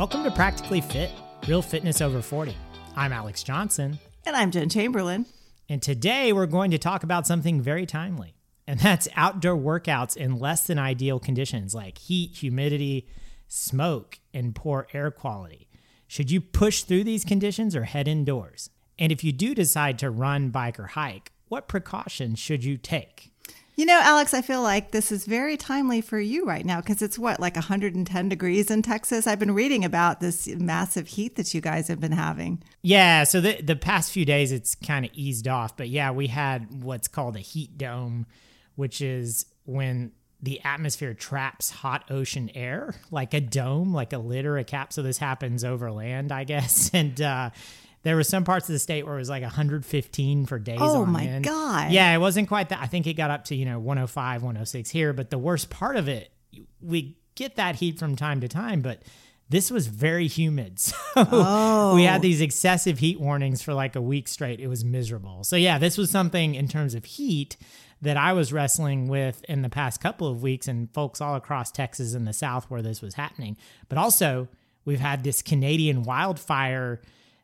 Welcome to Practically Fit, Real Fitness Over 40. I'm Alex Johnson. And I'm Jen Chamberlain. And today we're going to talk about something very timely, and that's outdoor workouts in less than ideal conditions like heat, humidity, smoke, and poor air quality. Should you push through these conditions or head indoors? And if you do decide to run, bike, or hike, what precautions should you take? You know, Alex, I feel like this is very timely for you right now because it's what, like 110 degrees in Texas? I've been reading about this massive heat that you guys have been having. Yeah, so the the past few days it's kind of eased off, but yeah, we had what's called a heat dome, which is when the atmosphere traps hot ocean air like a dome, like a lid or a cap. So this happens over land, I guess. And uh, there were some parts of the state where it was like 115 for days. Oh my end. God. Yeah, it wasn't quite that. I think it got up to you know 105, 106 here. But the worst part of it, we get that heat from time to time, but this was very humid. So Oh. we had oh. these excessive heat warnings for like a week straight. It was miserable. So yeah, this was something in terms of heat that I was wrestling with in the past couple of weeks and folks all across Texas and the South where this was happening. But also, we've had this Canadian wildfire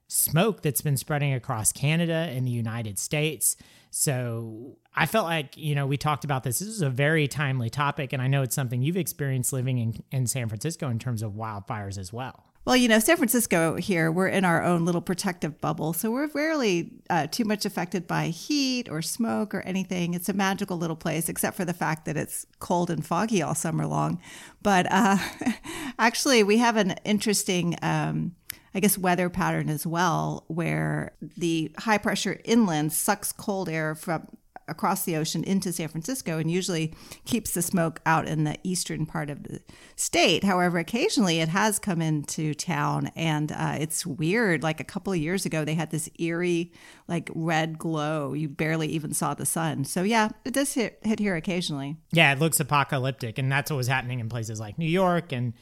smoke that's been spreading across Canada and the United States. So I felt like, you know, we talked about this. This is a very timely topic. And I know it's something you've experienced living in, in San Francisco in terms of wildfires as well. Well, you know, San Francisco here, we're in our own little protective bubble. So we're rarely uh, too much affected by heat or smoke or anything. It's a magical little place, except for the fact that it's cold and foggy all summer long. But uh, actually, we have an interesting. Um, I guess weather pattern as well, where the high pressure inland sucks cold air from across the ocean into San Francisco and usually keeps the smoke out in the eastern part of the state. However, occasionally it has come into town and uh, it's weird. Like a couple of years ago, they had this eerie, like red glow. You barely even saw the sun. So, yeah, it does hit, hit here occasionally. Yeah, it looks apocalyptic. And that's what was happening in places like New York and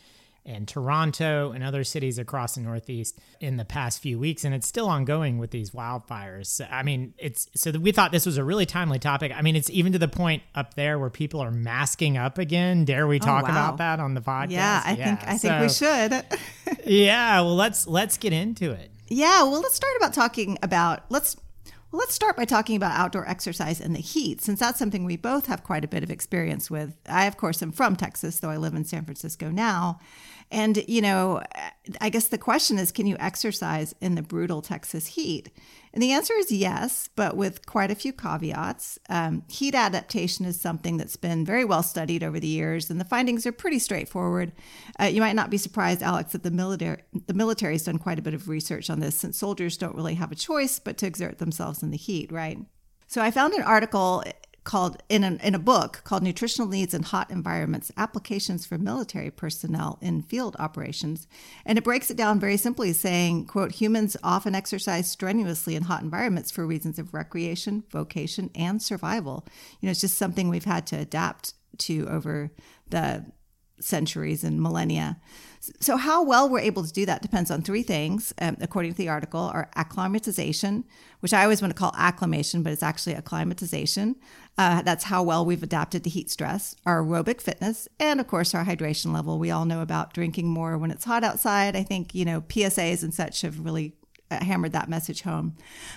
and Toronto and other cities across the Northeast in the past few weeks, and it's still ongoing with these wildfires. I mean, it's so we thought this was a really timely topic. I mean, it's even to the point up there where people are masking up again. Dare we oh, talk wow. about that on the podcast? Yeah, I think I think we should. Yeah, well, let's let's get into it. Yeah, well, let's start about talking about let's well, let's start by talking about outdoor exercise and the heat, since that's something we both have quite a bit of experience with. I, of course, am from Texas, though I live in San Francisco now. And, you know, I guess the question is can you exercise in the brutal Texas heat? And the answer is yes, but with quite a few caveats. Um, heat adaptation is something that's been very well studied over the years, and the findings are pretty straightforward. Uh, you might not be surprised, Alex, that the military the military has done quite a bit of research on this, since soldiers don't really have a choice but to exert themselves in the heat, right? So I found an article called in, an, in a book called Nutritional Needs in Hot Environments Applications for Military Personnel in Field Operations. And it breaks it down very simply saying, quote, humans often exercise strenuously in hot environments for reasons of recreation, vocation, and survival. You know, it's just something we've had to adapt to over the centuries and millennia. So, how well we're able to do that depends on three things, um, according to the article: our acclimatization, which I always want to call acclimation, but it's actually acclimatization. Uh, that's how well we've adapted to heat stress, our aerobic fitness, and of course, our hydration level. We all know about drinking more when it's hot outside. I think, you know, PSAs and such have really Uh, hammered that message home.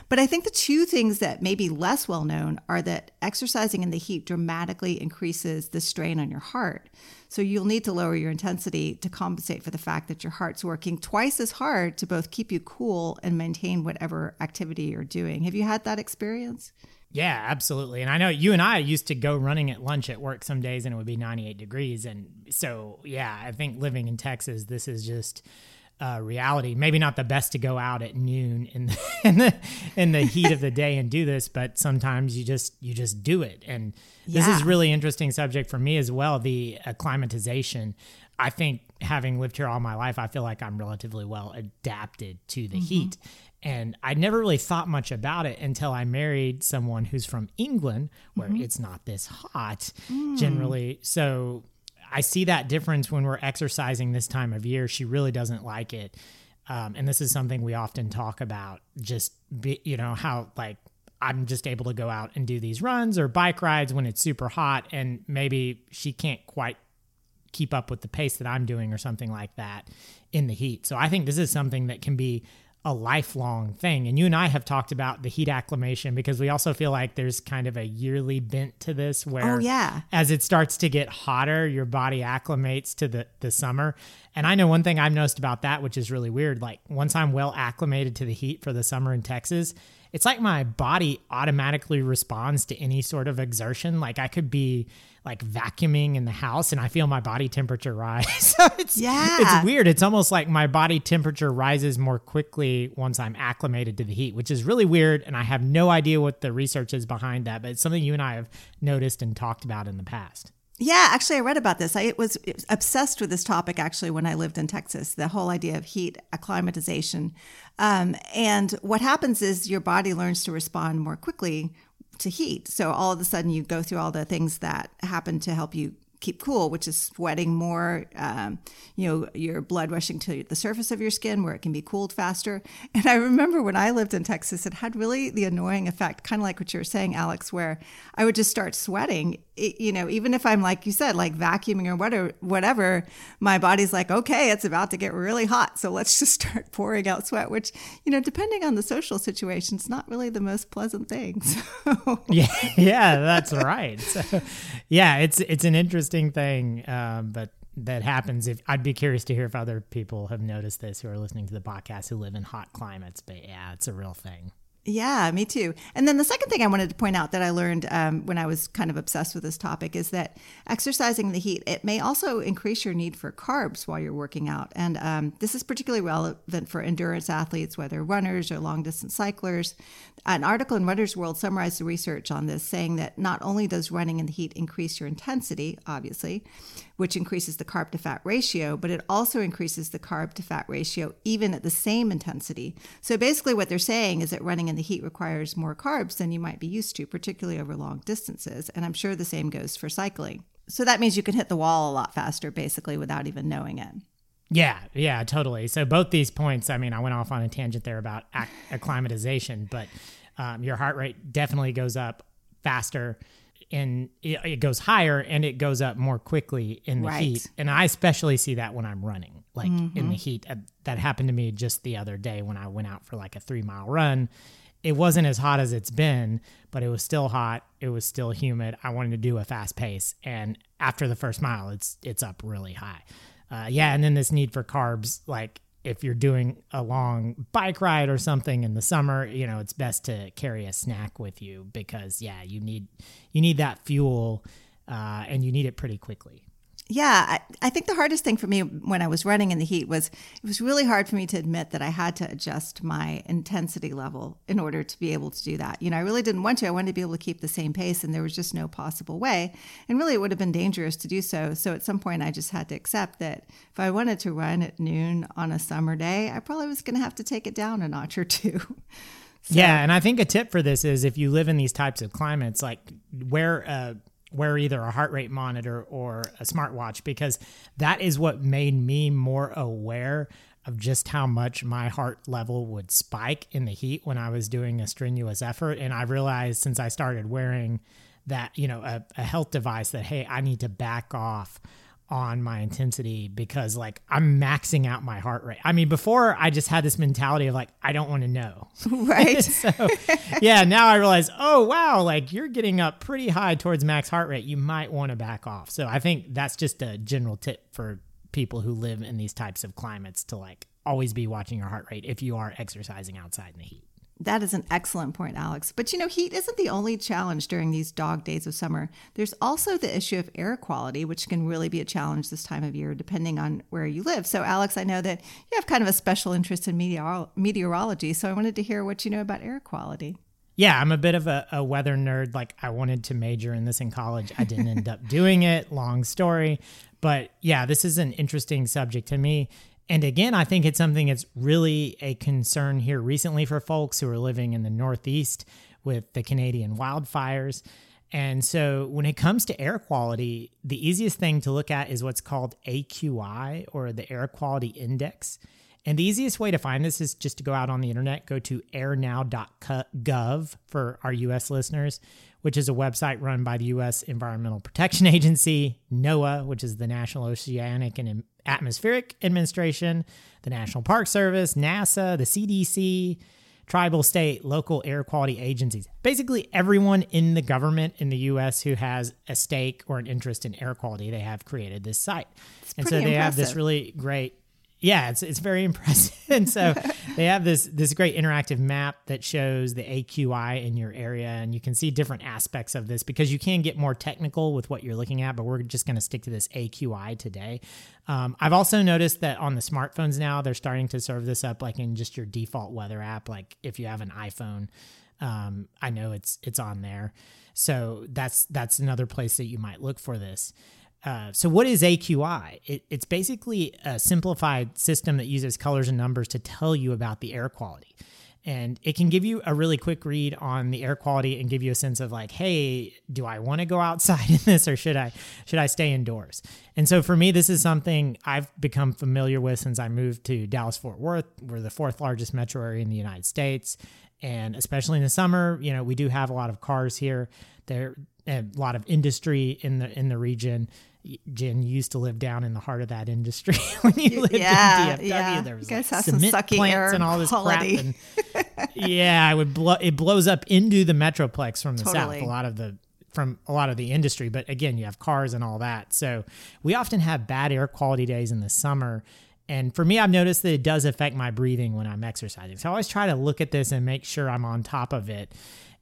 But I think the two things that may be less well known are that exercising in the heat dramatically increases the strain on your heart. So you'll need to lower your intensity to compensate for the fact that your heart's working twice as hard to both keep you cool and maintain whatever activity you're doing. Have you had that experience? Yeah, absolutely. And I know you and I used to go running at lunch at work some days and it would be 98 degrees. And so, yeah, I think living in Texas, this is just uh, reality. Maybe not the best to go out at noon in the, in the in the heat of the day and do this, but sometimes you just you just do it. And this is really interesting subject for me as well. The acclimatization. I think having lived here all my life, I feel like I'm relatively well adapted to the mm-hmm. heat. And I never really thought much about it until I married someone who's from England, where mm-hmm. it's not this hot mm. generally. So I see that difference when we're exercising this time of year. She really doesn't like it. Um, and this is something we often talk about just, be, you know, how like I'm just able to go out and do these runs or bike rides when it's super hot. And maybe she can't quite keep up with the pace that I'm doing or something like that in the heat. So I think this is something that can be a lifelong thing. And you and I have talked about the heat acclimation because we also feel like there's kind of a yearly bent to this oh, where Oh, yeah. as it starts to get hotter, your body acclimates to the, the summer. And I know one thing I've noticed about that, which is really weird. Like once I'm well acclimated to the heat for the summer in Texas, it's like my body automatically responds to any sort of exertion. Like I could be like vacuuming in the house and I feel my body temperature rise. so it's Yeah. it's weird. It's almost like my body temperature rises more quickly once I'm acclimated to the heat, which is really weird. And I have no idea what the research is behind that, but it's something you and I have noticed and talked about in the past. Yeah, actually, I read about this. I was obsessed with this topic actually when I lived in Texas. The whole idea of heat acclimatization, um, and what happens is your body learns to respond more quickly to heat. So all of a sudden, you go through all the things that happen to help you keep cool, which is sweating more, um, you know, your blood rushing to the surface of your skin where it can be cooled faster. And I remember when I lived in Texas, it had really the annoying effect, kind of like what you were saying, Alex, where I would just start sweating. It- you know, even if I'm like you said, like vacuuming or whatever, whatever, my body's like, okay, it's about to get really hot, so let's just start pouring out sweat. Which, you know, depending on the social situation, it's not really the most pleasant thing. So. Yeah, yeah, that's right. So, yeah, it's it's an interesting thing, um, but that happens. If I'd be curious to hear if other people have noticed this who are listening to the podcast who live in hot climates. But yeah, it's a real thing. Yeah, me too. And then the second thing I wanted to point out that I learned um, when I was kind of obsessed with this topic is that exercising in the heat it may also increase your need for carbs while you're working out, and um, this is particularly relevant for endurance athletes, whether runners or long distance cyclers. An article in Runner's World summarized the research on this, saying that not only does running in the heat increase your intensity, obviously, which increases the carb to fat ratio, but it also increases the carb to fat ratio even at the same intensity. So basically, what they're saying is that running in the heat requires more carbs than you might be used to, particularly over long distances. And I'm sure the same goes for cycling. So that means you can hit the wall a lot faster, basically, without even knowing it. Yeah, yeah, totally. So both these points, I mean, I went off on a tangent there about ac- acclimatization, but um, your heart rate definitely goes up faster and it, it goes higher and it goes up more quickly in the Right. heat. And I especially see that when I'm running, like in the heat. Uh, that happened to me just the other day when I went out for like a three mile run. It wasn't as hot as it's been, but it was still hot. It was still humid. I wanted to do a fast pace, and after the first mile, it's it's up really high. Uh, yeah, and then this need for carbs, like if you're doing a long bike ride or something in the summer, you know, it's best to carry a snack with you because yeah, you need you need that fuel, uh, and you need it pretty quickly. Yeah, I, I think the hardest thing for me when I was running in the heat was it was really hard for me to admit that I had to adjust my intensity level in order to be able to do that. You know, I really didn't want to. I wanted to be able to keep the same pace, and there was just no possible way. And really, it would have been dangerous to do so. So at some point, I just had to accept that if I wanted to run at noon on a summer day, I probably was going to have to take it down a notch or two. Yeah, and I think a tip for this is if you live in these types of climates, like wear a wear either a heart rate monitor or a smartwatch because that is what made me more aware of just how much my heart level would spike in the heat when I was doing a strenuous effort. And I realized since I started wearing that, you know, a, a health device that, hey, I need to back off on my intensity because like I'm maxing out my heart rate. I mean, before I just had this mentality of like, I don't want to know. right? so yeah, now I realize, oh wow, like you're getting up pretty high towards max heart rate. You might want to back off. So I think that's just a general tip for people who live in these types of climates to like always be watching your heart rate if you are exercising outside in the heat. That is an excellent point, Alex. But you know, heat isn't the only challenge during these dog days of summer. There's also the issue of air quality, which can really be a challenge this time of year, depending on where you live. So, Alex, I know that you have kind of a special interest in meteor- meteorology. So, I wanted to hear what you know about air quality. Yeah, I'm a bit of a, a weather nerd. Like I wanted to major in this in college. I didn't end up doing it. Long story. But yeah, this is an interesting subject to me. And again, I think it's something that's really a concern here recently for folks who are living in the Northeast with the Canadian wildfires. And so when it comes to air quality, the easiest thing to look at is what's called AQI or the Air Quality Index. And the easiest way to find this is just to go out on the internet, go to airnow.gov for our US listeners, which is a website run by the U.S. Environmental Protection Agency, NOAA, which is the National Oceanic and Atmospheric Administration, the National Park Service, NASA, the CDC, tribal, state, local air quality agencies. Basically, everyone in the government in the U.S. who has a stake or an interest in air quality, they have created this site. It's and so they impressive. have this really great yeah, it's it's very impressive. and so they have this this great interactive map that shows the AQI in your area, and you can see different aspects of this because you can get more technical with what you're looking at. But we're just going to stick to this AQI today. Um, I've also noticed that on the smartphones now they're starting to serve this up like in just your default weather app. Like if you have an iPhone, um, I know it's it's on there. So that's that's another place that you might look for this. Uh, so what is AQI? It, it's basically a simplified system that uses colors and numbers to tell you about the air quality. And it can give you a really quick read on the air quality and give you a sense of like, hey, do I want to go outside in this or should I should I stay indoors? And so for me, this is something I've become familiar with since I moved to Dallas Fort Worth. We're the fourth largest metro area in the United States. And especially in the summer, you know, we do have a lot of cars here. There a lot of industry in the in the region. Jen used to live down in the heart of that industry when you lived Yeah, in DFW. yeah. There was like cement plants and all this quality. crap. And yeah, it would blow. It blows up into the metroplex from the Totally. south. A lot of the from a lot of the industry, but again, you have cars and all that. So we often have bad air quality days in the summer. And for me, I've noticed that it does affect my breathing when I'm exercising. So I always try to look at this and make sure I'm on top of it.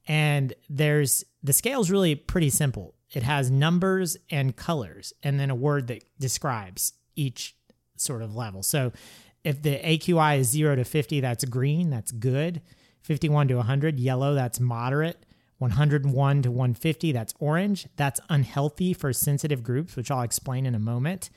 And there's the scale's really pretty simple. It has numbers and colors, and then a word that describes each sort of level. So if the AQI is 0 to 50, that's green, that's good. 51 to 100, yellow, that's moderate. 101 to 150, that's orange, that's unhealthy for sensitive groups, which I'll explain in a moment.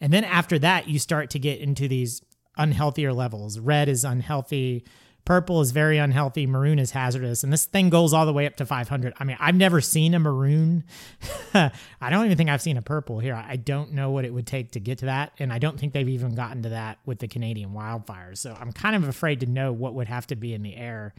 And then after that, you start to get into these unhealthier levels. Red is unhealthy, purple is very unhealthy, maroon is hazardous, and this thing goes all the way up to 500. I mean, I've never seen a maroon. I don't even think I've seen a purple here. I don't know what it would take to get to that, and I don't think they've even gotten to that with the Canadian wildfires. So I'm kind of afraid to know what would have to be in the air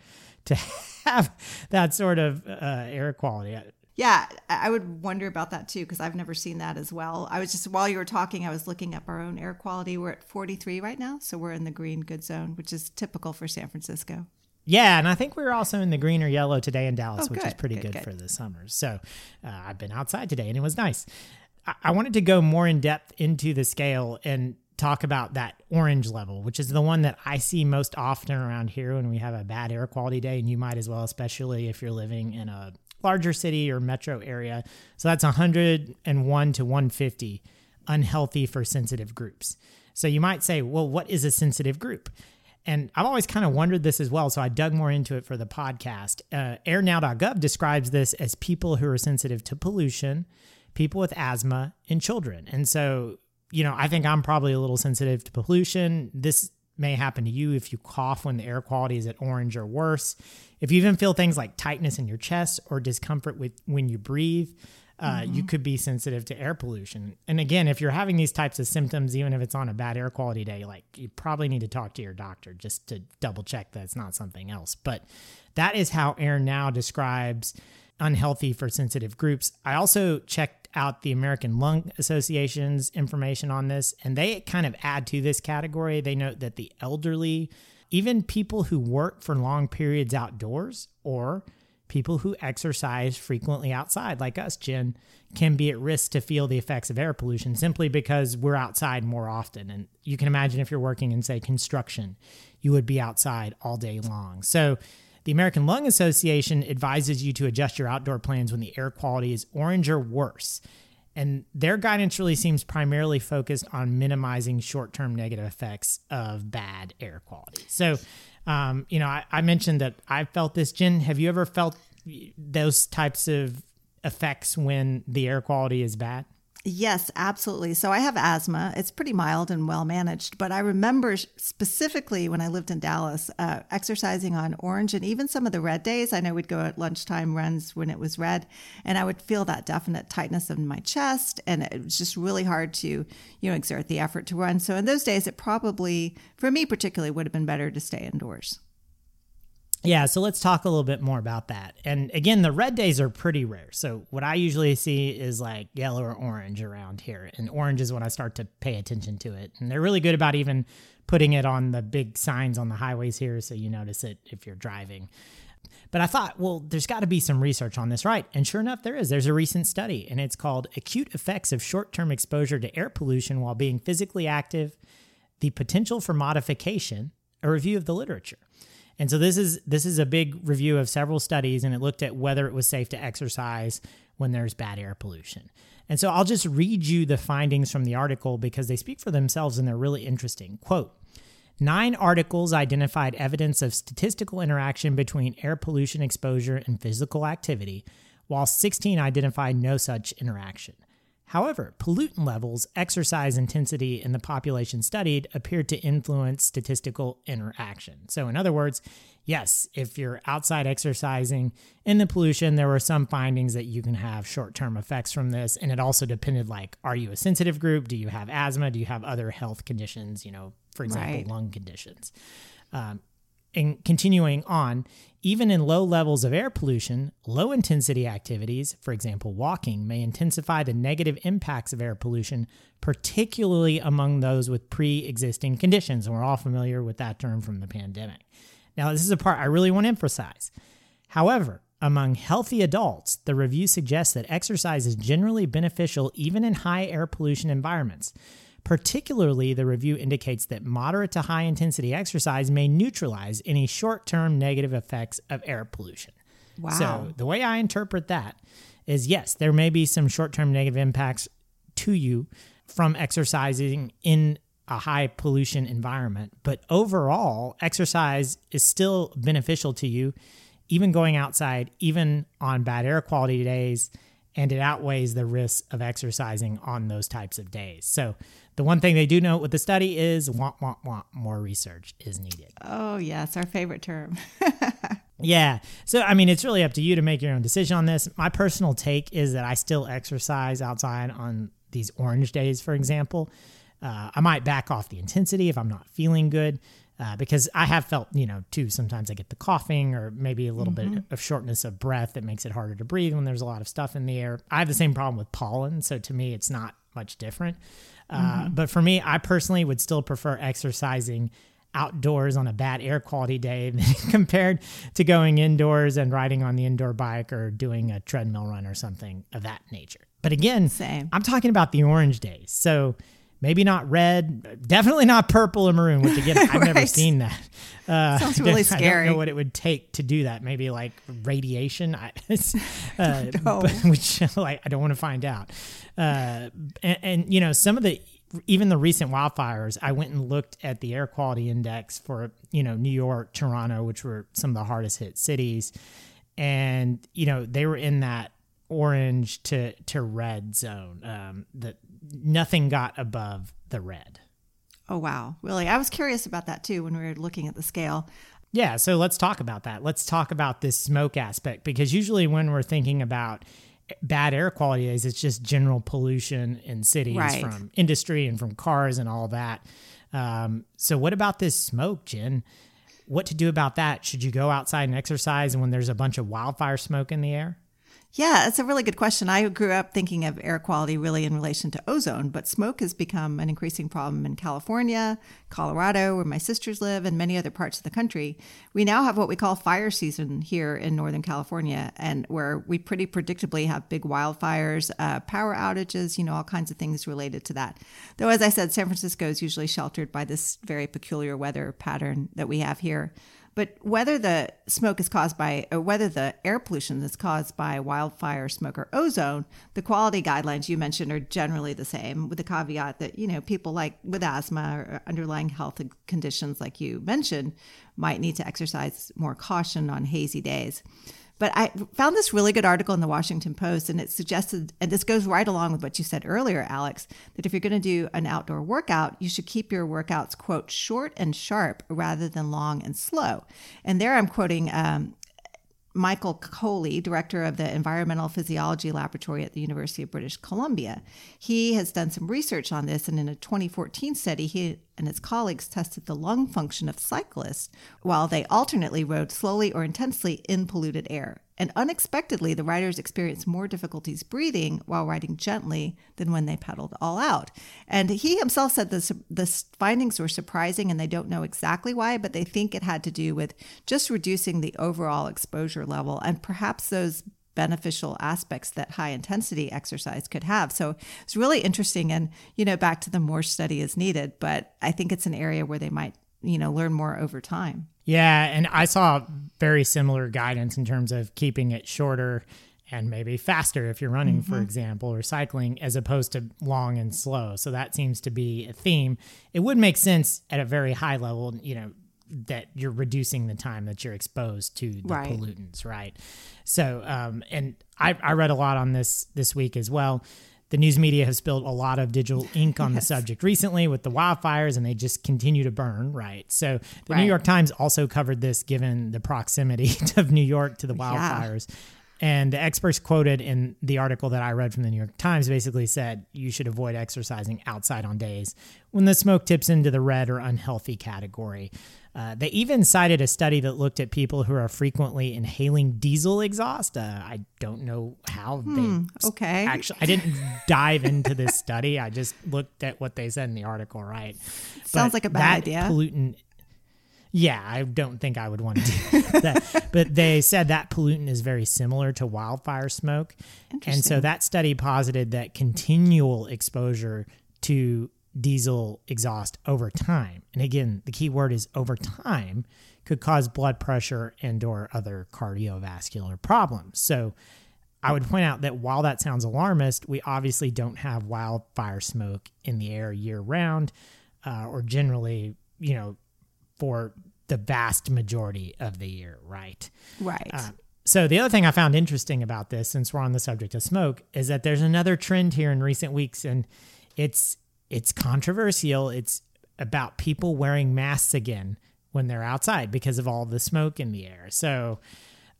to have that sort of uh, air quality. Yeah, I would wonder about that too because I've never seen that as well. I was just while you were talking, I was looking up our own air quality. We're at 43 right now, so we're in the green good zone, which is typical for San Francisco. Yeah, and I think we were also in the green or yellow today in Dallas, Oh, which is pretty good, good, good. for the summer. So uh, I've been outside today and it was nice. I-, I wanted to go more in depth into the scale and talk about that orange level, which is the one that I see most often around here when we have a bad air quality day. And you might as well, especially if you're living in a larger city or metro area. So that's 101 to 150, unhealthy for sensitive groups. So you might say, well, what is a sensitive group? And I've always kind of wondered this as well. So I dug more into it for the podcast. Uh, airnow.gov describes this as people who are sensitive to pollution, people with asthma, and children. And so, you know, I think I'm probably a little sensitive to pollution. This may happen to you if you cough when the air quality is at orange or worse. If you even feel things like tightness in your chest or discomfort with when you breathe, uh, you could be sensitive to air pollution. And again, if you're having these types of symptoms, even if it's on a bad air quality day, like you probably need to talk to your doctor just to double check that it's not something else. But that is how Air Now describes unhealthy for sensitive groups. I also checked out the American Lung Association's information on this, and they kind of add to this category. They note that the elderly, even people who work for long periods outdoors, or people who exercise frequently outside, like us, Jen, can be at risk to feel the effects of air pollution simply because we're outside more often. And you can imagine if you're working in, say, construction, you would be outside all day long. So, the American Lung Association advises you to adjust your outdoor plans when the air quality is orange or worse. And their guidance really seems primarily focused on minimizing short term negative effects of bad air quality. So, um, you know, I, I mentioned that I felt this. Jen, have you ever felt those types of effects when the air quality is bad? Yes, absolutely. So I have asthma. It's pretty mild and well managed, but I remember specifically when I lived in Dallas, uh, exercising on orange and even some of the red days. I know we'd go at lunchtime runs when it was red, and I would feel that definite tightness in my chest, and it was just really hard to, you know, exert the effort to run. So in those days, it probably, for me particularly, would have been better to stay indoors. Yeah, so let's talk a little bit more about that. And again, the red days are pretty rare. So what I usually see is like yellow or orange around here. And orange is when I start to pay attention to it. And they're really good about even putting it on the big signs on the highways here so you notice it if you're driving. But I thought, well, there's got to be some research on this, right? And sure enough, there is. There's a recent study, and it's called Acute Effects of Short Term Exposure to Air Pollution While Being Physically Active The Potential for Modification, a review of the literature. And so this is this is a big review of several studies and it looked at whether it was safe to exercise when there's bad air pollution. And so I'll just read you the findings from the article because they speak for themselves and they're really interesting. Quote Nine articles identified evidence of statistical interaction between air pollution exposure and physical activity, while 16 identified no such interaction. However, pollutant levels, exercise intensity, and the population studied appeared to influence statistical interaction. So, in other words, yes, if you're outside exercising in the pollution, there were some findings that you can have short term effects from this. And it also depended like, are you a sensitive group? Do you have asthma? Do you have other health conditions, you know, for example, right. lung conditions? Um, and continuing on, even in low levels of air pollution, low intensity activities, for example, walking, may intensify the negative impacts of air pollution, particularly among those with pre existing conditions. And we're all familiar with that term from the pandemic. Now, this is a part I really want to emphasize. However, among healthy adults, the review suggests that exercise is generally beneficial even in high air pollution environments. Particularly, the review indicates that moderate to high intensity exercise may neutralize any short term negative effects of air pollution. Wow. So, the way I interpret that is yes, there may be some short term negative impacts to you from exercising in a high pollution environment, but overall, exercise is still beneficial to you, even going outside, even on bad air quality days, and it outweighs the risks of exercising on those types of days. So, the one thing they do note with the study is want, want, want more research is needed. Oh, yes, our favorite term. yeah. So, I mean, it's really up to you to make your own decision on this. My personal take is that I still exercise outside on these orange days, for example. Uh, I might back off the intensity if I'm not feeling good. Uh, because I have felt, you know, too, sometimes I get the coughing or maybe a little mm-hmm. bit of shortness of breath that makes it harder to breathe when there's a lot of stuff in the air. I have the same problem with pollen. So to me, it's not much different. Uh, mm-hmm. But for me, I personally would still prefer exercising outdoors on a bad air quality day compared to going indoors and riding on the indoor bike or doing a treadmill run or something of that nature. But again, Same. I'm talking about the orange days. So maybe not red, definitely not purple or maroon, which again, I've right. never seen that. Uh, Sounds really scary. I don't know what it would take to do that. Maybe like radiation, I, uh, but, which like I don't want to find out. Uh, and, and, you know, some of the even the recent wildfires, I went and looked at the air quality index for you know New York, Toronto, which were some of the hardest hit cities, and you know they were in that orange to to red zone. Um, that nothing got above the red. Oh wow, really? I was curious about that too when we were looking at the scale. Yeah, so let's talk about that. Let's talk about this smoke aspect because usually when we're thinking about bad air quality days, it's just general pollution in cities right. from industry and from cars and all that. Um, so, what about this smoke, Jen? What to do about that? Should you go outside and exercise and when there's a bunch of wildfire smoke in the air? Yeah, it's a really good question. I grew up thinking of air quality really in relation to ozone, but smoke has become an increasing problem in California, Colorado, where my sisters live, and many other parts of the country. We now have what we call fire season here in Northern California, and where we pretty predictably have big wildfires, uh, power outages, you know, all kinds of things related to that. Though, as I said, San Francisco is usually sheltered by this very peculiar weather pattern that we have here. But whether the smoke is caused by, or whether the air pollution is caused by wildfire smoke or ozone, the quality guidelines you mentioned are generally the same, with the caveat that, you know, people like with asthma or underlying health conditions, like you mentioned, might need to exercise more caution on hazy days. But I found this really good article in the Washington Post, and it suggested, and this goes right along with what you said earlier, Alex, that if you're going to do an outdoor workout, you should keep your workouts, quote, short and sharp rather than long and slow. And there I'm quoting um, Michael Koehle, director of the Environmental Physiology Laboratory at the University of British Columbia. He has done some research on this, and in a 2014 study, he and his colleagues tested the lung function of cyclists while they alternately rode slowly or intensely in polluted air. And unexpectedly, the riders experienced more difficulties breathing while riding gently than when they pedaled all out. And he himself said this, the findings were surprising and they don't know exactly why, but they think it had to do with just reducing the overall exposure level and perhaps those beneficial aspects that high intensity exercise could have. So it's really interesting. And, you know, back to the more study is needed, but I think it's an area where they might, you know, learn more over time. Yeah, and I saw very similar guidance in terms of keeping it shorter and maybe faster if you're running, mm-hmm. for example, or cycling, as opposed to long and slow. So that seems to be a theme. It would make sense at a very high level, you know, that you're reducing the time that you're exposed to the right. pollutants, right? So, um, and I, I read a lot on this this week as well the news media has spilled a lot of digital ink on yes. the subject recently with the wildfires, and they just continue to burn, right? So the right. New York Times also covered this given the proximity of New York to the wildfires. Yeah. And the experts quoted in the article that I read from the New York Times basically said you should avoid exercising outside on days when the smoke tips into the red or unhealthy category. Uh, they even cited a study that looked at people who are frequently inhaling diesel exhaust. Uh, I don't know how hmm, they. Okay. Actually, I didn't dive into this study. I just looked at what they said in the article. Right. Sounds but like a bad idea. Pollutant. Yeah, I don't think I would want to do that. but they said that pollutant is very similar to wildfire smoke. And so that study posited that continual exposure to diesel exhaust over time. And again, the key word is over time could cause blood pressure and or other cardiovascular problems. So I would point out that while that sounds alarmist, we obviously don't have wildfire smoke in the air year round uh, or generally, you know, for the vast majority of the year, right? Right. Uh, so the other thing I found interesting about this, since we're on the subject of smoke, is that there's another trend here in recent weeks, and it's it's controversial. It's about people wearing masks again when they're outside because of all the smoke in the air. So,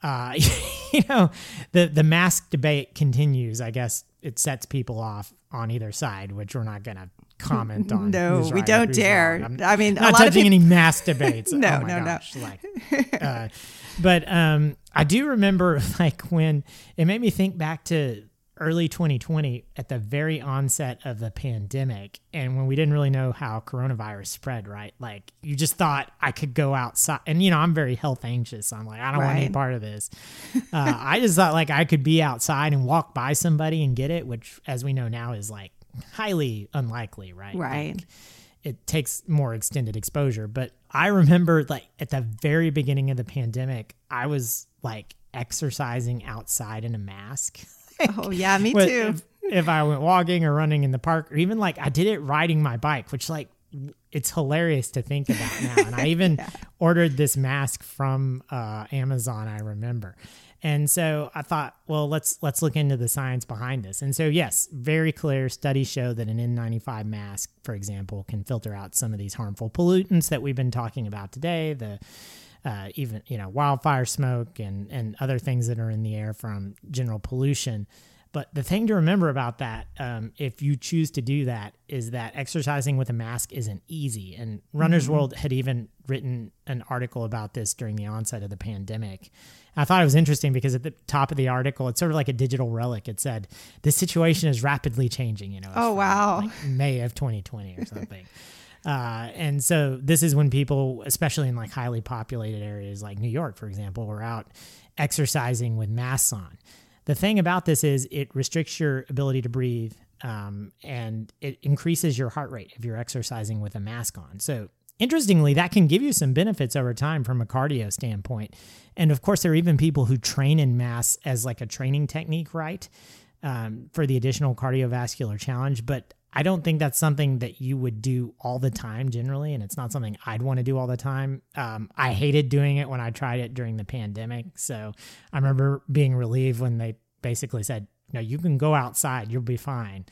uh, you know, the the mask debate continues. I guess it sets people off on either side, which we're not going to comment on. no, right, we don't dare. i mean, not touching any mask debates. no, oh no, gosh. no. Like, uh, but um, I do remember like when it made me think back to early 2020 at the very onset of the pandemic and when we didn't really know how coronavirus spread right like you just thought i could go outside and you know i'm very health anxious so i'm like i don't right. want any part of this uh, i just thought like i could be outside and walk by somebody and get it which as we know now is like highly unlikely right right like, it takes more extended exposure but i remember like at the very beginning of the pandemic i was like exercising outside in a mask oh yeah, me too. If, if I went walking or running in the park, or even like I did it riding my bike, which like it's hilarious to think about now. And I even yeah. ordered this mask from uh, Amazon. I remember, and so I thought, well, let's let's look into the science behind this. And so yes, very clear studies show that an N95 mask, for example, can filter out some of these harmful pollutants that we've been talking about today. The uh, even you know wildfire smoke and and other things that are in the air from general pollution. But the thing to remember about that, um, if you choose to do that, is that exercising with a mask isn't easy. And Runner's mm-hmm. World had even written an article about this during the onset of the pandemic. I thought it was interesting because at the top of the article, it's sort of like a digital relic. It said, "This situation is rapidly changing." You know, oh wow, like May of 2020 or something. Uh, and so this is when people, especially in like highly populated areas like New York, for example, were out exercising with masks on. The thing about this is it restricts your ability to breathe um, and it increases your heart rate if you're exercising with a mask on. So interestingly, that can give you some benefits over time from a cardio standpoint. And of course, there are even people who train in mass as like a training technique, right? Um, for the additional cardiovascular challenge. But I don't think that's something that you would do all the time generally, and it's not something I'd want to do all the time. Um, I hated doing it when I tried it during the pandemic. So I remember being relieved when they basically said, "No, you can go outside; you'll be fine."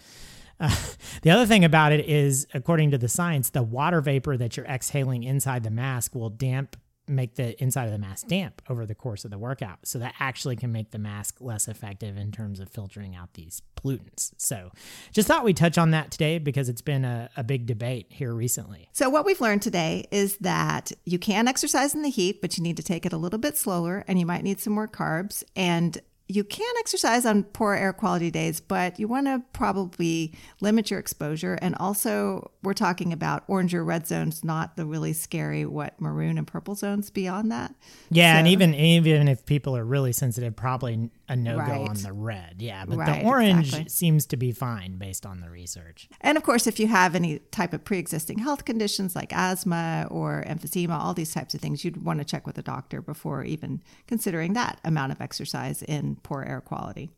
The other thing about it is, according to the science, the water vapor that you're exhaling inside the mask will damp make the inside of the mask damp over the course of the workout. So that actually can make the mask less effective in terms of filtering out these pollutants. So just thought we'd touch on that today because it's been a, a big debate here recently. So, what we've learned today is that you can exercise in the heat, but you need to take it a little bit slower and you might need some more carbs. And you can exercise on poor air quality days, but you want to probably limit your exposure. And also, we're talking about orange or red zones, not the really scary what maroon and purple zones beyond that. Yeah, so, and even even if people are really sensitive, probably a no go right. on the red. Yeah, but right, the orange exactly. seems to be fine based on the research. And of course, if you have any type of pre existing health conditions like asthma or emphysema, all these types of things, you'd want to check with a doctor before even considering that amount of exercise in poor air quality.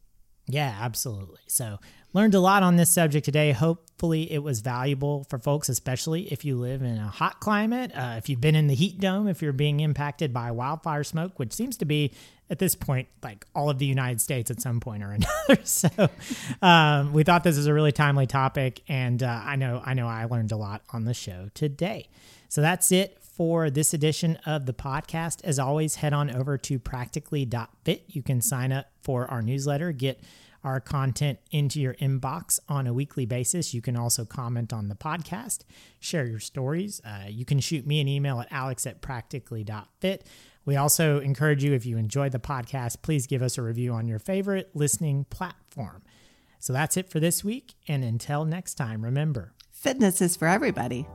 Yeah, absolutely. So, learned a lot on this subject today. Hopefully, it was valuable for folks, especially if you live in a hot climate, uh, if you've been in the heat dome, if you're being impacted by wildfire smoke, which seems to be at this point like all of the United States at some point or another. so, um, we thought this was a really timely topic, and uh, I know I know I learned a lot on the show today. So that's it for this edition of the podcast. As always, head on over to practically.fit. You can sign up for our newsletter, get our content into your inbox on a weekly basis. You can also comment on the podcast, share your stories. Uh, you can shoot me an email at alex at practically.fit. We also encourage you, if you enjoy the podcast, please give us a review on your favorite listening platform. So that's it for this week. And until next time, remember fitness is for everybody.